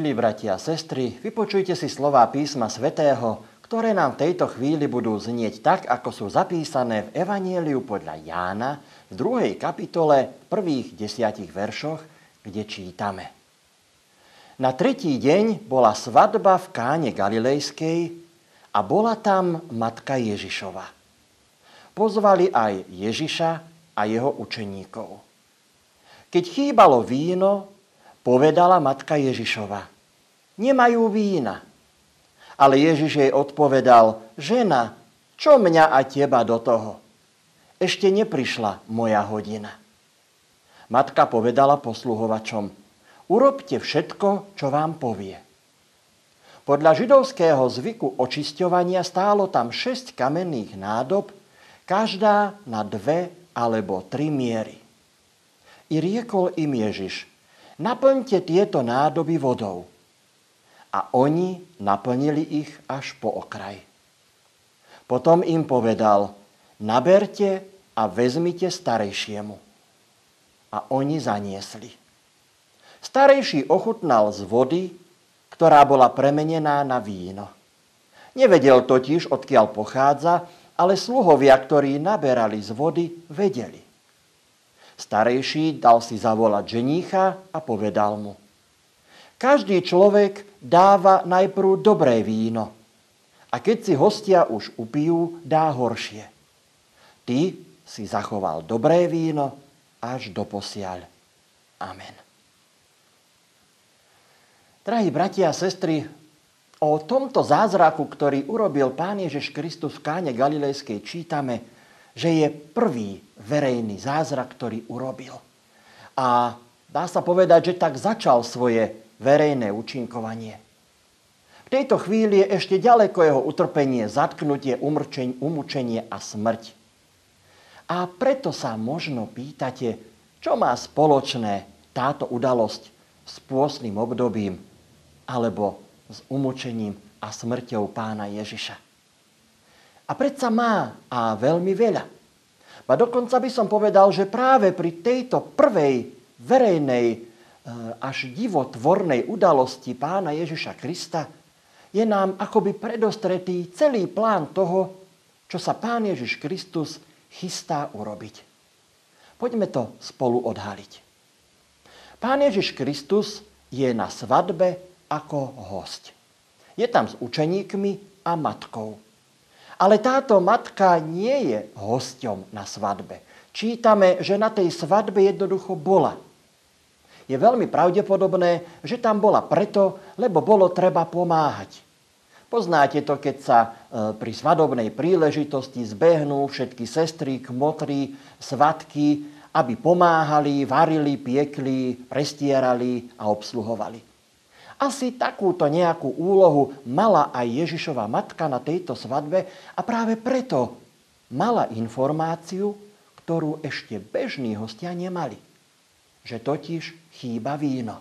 Milí bratia a sestry, vypočujte si slová písma svätého, ktoré nám v tejto chvíli budú znieť tak, ako sú zapísané v Evanieliu podľa Jána v druhej kapitole prvých desiatich veršoch, kde čítame. Na tretí deň bola svadba v káne Galilejskej a bola tam matka Ježišova. Pozvali aj Ježiša a jeho učeníkov. Keď chýbalo víno, povedala matka Ježišova. Nemajú vína. Ale Ježiš jej odpovedal, žena, čo mňa a teba do toho? Ešte neprišla moja hodina. Matka povedala posluhovačom, urobte všetko, čo vám povie. Podľa židovského zvyku očisťovania stálo tam šesť kamenných nádob, každá na dve alebo tri miery. I riekol im Ježiš, naplňte tieto nádoby vodou. A oni naplnili ich až po okraj. Potom im povedal, naberte a vezmite starejšiemu. A oni zaniesli. Starejší ochutnal z vody, ktorá bola premenená na víno. Nevedel totiž, odkiaľ pochádza, ale sluhovia, ktorí naberali z vody, vedeli. Starejší dal si zavolať ženícha a povedal mu. Každý človek dáva najprv dobré víno a keď si hostia už upijú, dá horšie. Ty si zachoval dobré víno až do posiaľ. Amen. Drahí bratia a sestry, o tomto zázraku, ktorý urobil Pán Ježiš Kristus v káne Galilejskej, čítame, že je prvý verejný zázrak, ktorý urobil. A dá sa povedať, že tak začal svoje verejné účinkovanie. V tejto chvíli je ešte ďaleko jeho utrpenie, zatknutie, umúčenie a smrť. A preto sa možno pýtate, čo má spoločné táto udalosť s pôstnym obdobím alebo s umúčením a smrťou pána Ježiša. A predsa má a veľmi veľa. A dokonca by som povedal, že práve pri tejto prvej verejnej e, až divotvornej udalosti pána Ježiša Krista je nám akoby predostretý celý plán toho, čo sa pán Ježiš Kristus chystá urobiť. Poďme to spolu odhaliť. Pán Ježiš Kristus je na svadbe ako host. Je tam s učeníkmi a matkou. Ale táto matka nie je hosťom na svadbe. Čítame, že na tej svadbe jednoducho bola. Je veľmi pravdepodobné, že tam bola preto, lebo bolo treba pomáhať. Poznáte to, keď sa e, pri svadobnej príležitosti zbehnú všetky sestry, kmotry, svatky, aby pomáhali, varili, piekli, prestierali a obsluhovali. Asi takúto nejakú úlohu mala aj Ježišova matka na tejto svadbe a práve preto mala informáciu, ktorú ešte bežní hostia nemali. Že totiž chýba víno.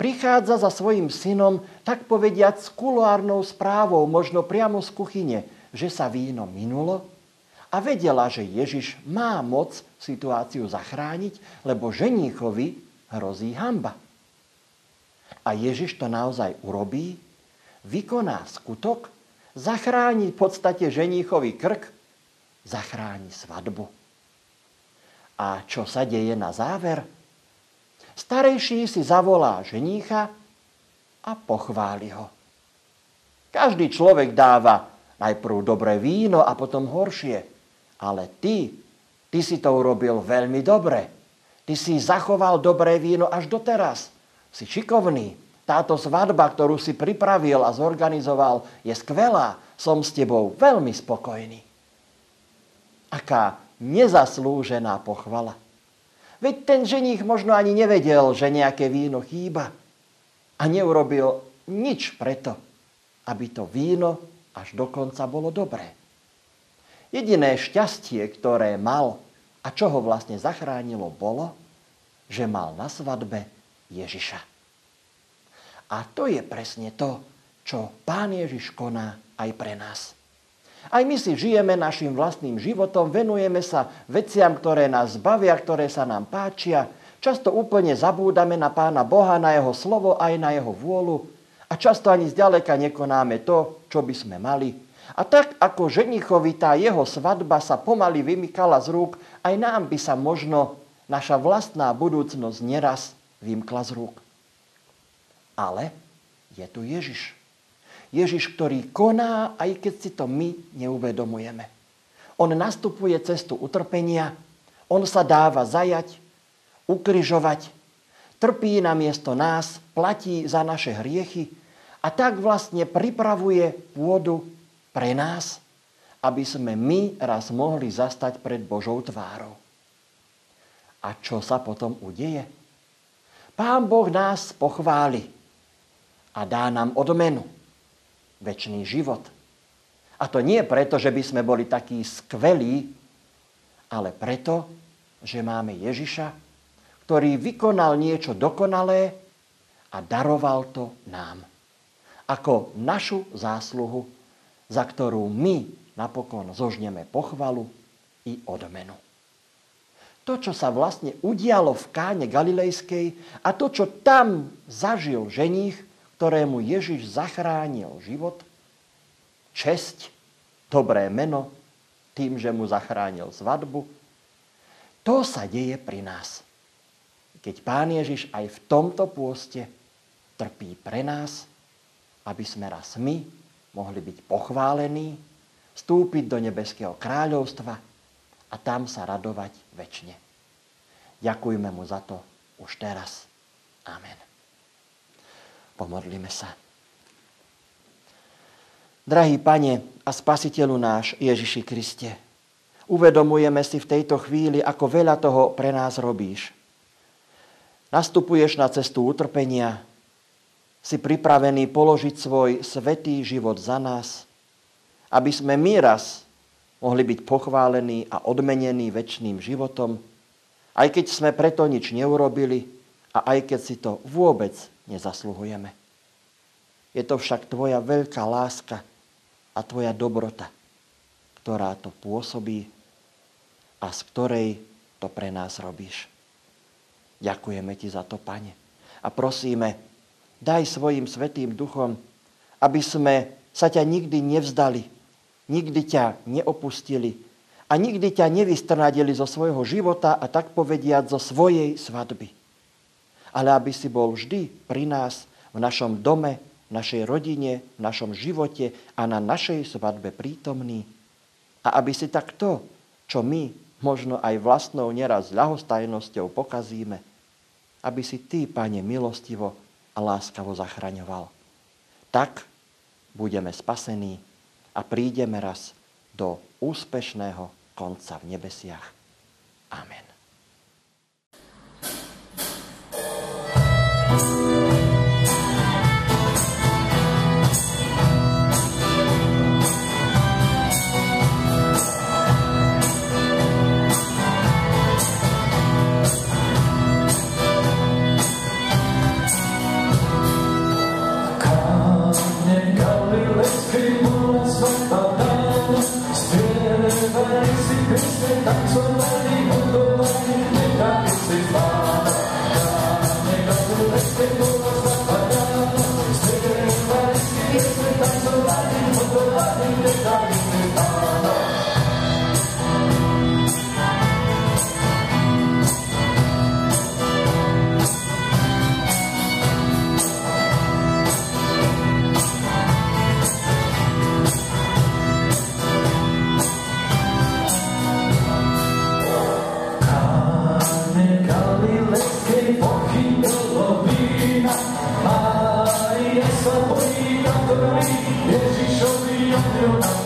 Prichádza za svojim synom, tak povediať, s kuloárnou správou, možno priamo z kuchyne, že sa víno minulo a vedela, že Ježiš má moc situáciu zachrániť, lebo ženíchovi hrozí hamba. A Ježiš to naozaj urobí, vykoná skutok, zachráni v podstate ženíchový krk, zachráni svadbu. A čo sa deje na záver? Starejší si zavolá ženícha a pochváli ho. Každý človek dáva najprv dobré víno a potom horšie. Ale ty, ty si to urobil veľmi dobre. Ty si zachoval dobré víno až doteraz si šikovný. Táto svadba, ktorú si pripravil a zorganizoval, je skvelá. Som s tebou veľmi spokojný. Aká nezaslúžená pochvala. Veď ten ženích možno ani nevedel, že nejaké víno chýba. A neurobil nič preto, aby to víno až do konca bolo dobré. Jediné šťastie, ktoré mal a čo ho vlastne zachránilo, bolo, že mal na svadbe Ježiša. A to je presne to, čo Pán Ježiš koná aj pre nás. Aj my si žijeme našim vlastným životom, venujeme sa veciam, ktoré nás bavia, ktoré sa nám páčia, Často úplne zabúdame na Pána Boha, na Jeho slovo aj na Jeho vôľu a často ani zďaleka nekonáme to, čo by sme mali. A tak ako ženichovi tá jeho svadba sa pomaly vymykala z rúk, aj nám by sa možno naša vlastná budúcnosť neraz vymkla z rúk. Ale je tu Ježiš. Ježiš, ktorý koná, aj keď si to my neuvedomujeme. On nastupuje cestu utrpenia, on sa dáva zajať, ukryžovať, trpí na miesto nás, platí za naše hriechy a tak vlastne pripravuje pôdu pre nás, aby sme my raz mohli zastať pred Božou tvárou. A čo sa potom udeje? Pán Boh nás pochváli a dá nám odmenu. Večný život. A to nie preto, že by sme boli takí skvelí, ale preto, že máme Ježiša, ktorý vykonal niečo dokonalé a daroval to nám. Ako našu zásluhu, za ktorú my napokon zožneme pochvalu i odmenu. To, čo sa vlastne udialo v káne Galilejskej a to, čo tam zažil ženích, ktorému Ježiš zachránil život, česť, dobré meno, tým, že mu zachránil svadbu, to sa deje pri nás. Keď Pán Ježiš aj v tomto pôste trpí pre nás, aby sme raz my mohli byť pochválení, vstúpiť do nebeského kráľovstva a tam sa radovať väčšine. Ďakujme mu za to už teraz. Amen. Pomodlíme sa. Drahý Pane a Spasiteľu náš Ježiši Kriste, uvedomujeme si v tejto chvíli, ako veľa toho pre nás robíš Nastupuješ na cestu utrpenia, si pripravený položiť svoj svetý život za nás, aby sme my raz mohli byť pochválení a odmenení väčšným životom, aj keď sme preto nič neurobili a aj keď si to vôbec nezasluhujeme. Je to však tvoja veľká láska a tvoja dobrota, ktorá to pôsobí a z ktorej to pre nás robíš. Ďakujeme ti za to, Pane. A prosíme, daj svojim svetým duchom, aby sme sa ťa nikdy nevzdali, nikdy ťa neopustili a nikdy ťa nevystrnadili zo svojho života a tak povediať zo svojej svadby. Ale aby si bol vždy pri nás, v našom dome, v našej rodine, v našom živote a na našej svadbe prítomný. A aby si tak to, čo my možno aj vlastnou neraz ľahostajnosťou pokazíme, aby si Ty, Pane, milostivo a láskavo zachraňoval. Tak budeme spasení a prídeme raz do úspešného konca v nebesiach. Amen. Hãy subscribe cho kênh Ghiền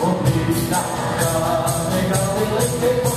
We'll be stuck, uh, they got